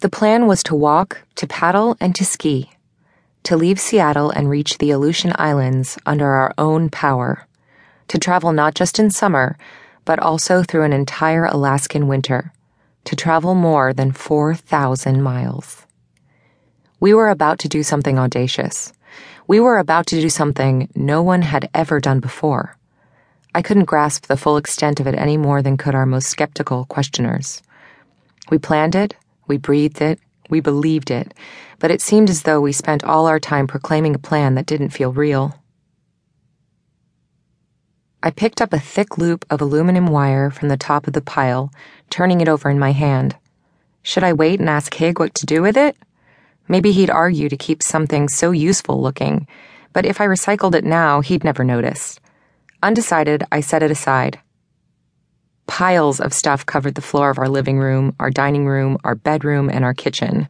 The plan was to walk, to paddle, and to ski. To leave Seattle and reach the Aleutian Islands under our own power. To travel not just in summer, but also through an entire Alaskan winter. To travel more than 4,000 miles. We were about to do something audacious. We were about to do something no one had ever done before. I couldn't grasp the full extent of it any more than could our most skeptical questioners. We planned it, we breathed it, we believed it, but it seemed as though we spent all our time proclaiming a plan that didn't feel real. I picked up a thick loop of aluminum wire from the top of the pile, turning it over in my hand. Should I wait and ask Hig what to do with it? Maybe he'd argue to keep something so useful looking, but if I recycled it now, he'd never notice. Undecided, I set it aside. Piles of stuff covered the floor of our living room, our dining room, our bedroom, and our kitchen.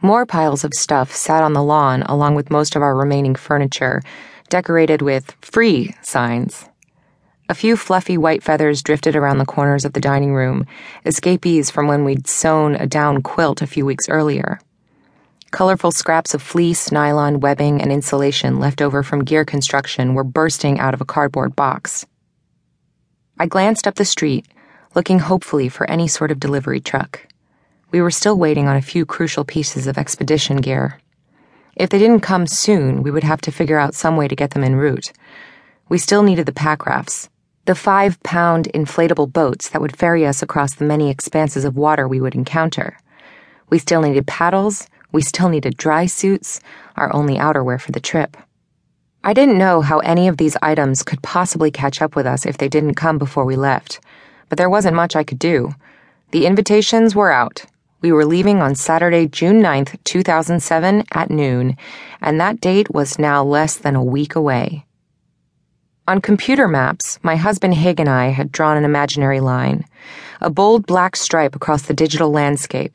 More piles of stuff sat on the lawn along with most of our remaining furniture, decorated with free signs. A few fluffy white feathers drifted around the corners of the dining room, escapees from when we'd sewn a down quilt a few weeks earlier. Colorful scraps of fleece, nylon, webbing, and insulation left over from gear construction were bursting out of a cardboard box. I glanced up the street, looking hopefully for any sort of delivery truck. We were still waiting on a few crucial pieces of expedition gear. If they didn't come soon, we would have to figure out some way to get them en route. We still needed the pack rafts, the five pound inflatable boats that would ferry us across the many expanses of water we would encounter. We still needed paddles, we still needed dry suits, our only outerwear for the trip. I didn't know how any of these items could possibly catch up with us if they didn't come before we left, but there wasn't much I could do. The invitations were out. We were leaving on Saturday, June 9th, 2007 at noon, and that date was now less than a week away. On computer maps, my husband Hig and I had drawn an imaginary line, a bold black stripe across the digital landscape.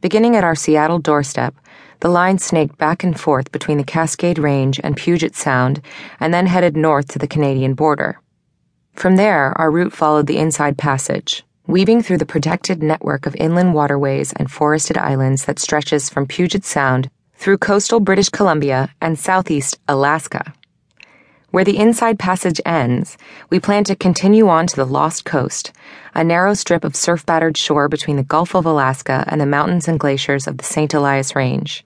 Beginning at our Seattle doorstep, the line snaked back and forth between the Cascade Range and Puget Sound and then headed north to the Canadian border. From there, our route followed the Inside Passage, weaving through the protected network of inland waterways and forested islands that stretches from Puget Sound through coastal British Columbia and southeast Alaska. Where the inside passage ends, we plan to continue on to the Lost Coast, a narrow strip of surf battered shore between the Gulf of Alaska and the mountains and glaciers of the St. Elias Range.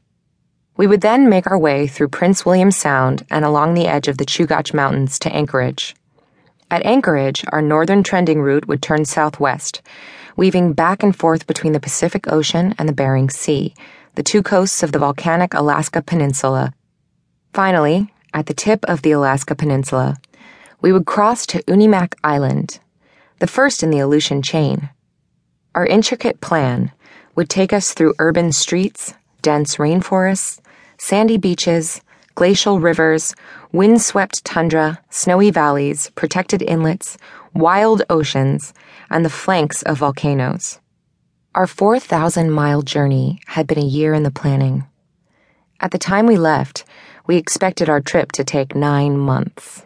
We would then make our way through Prince William Sound and along the edge of the Chugach Mountains to Anchorage. At Anchorage, our northern trending route would turn southwest, weaving back and forth between the Pacific Ocean and the Bering Sea, the two coasts of the volcanic Alaska Peninsula. Finally, at the tip of the Alaska Peninsula, we would cross to Unimak Island, the first in the Aleutian chain. Our intricate plan would take us through urban streets, dense rainforests, sandy beaches, glacial rivers, windswept tundra, snowy valleys, protected inlets, wild oceans, and the flanks of volcanoes. Our 4,000 mile journey had been a year in the planning. At the time we left, we expected our trip to take nine months.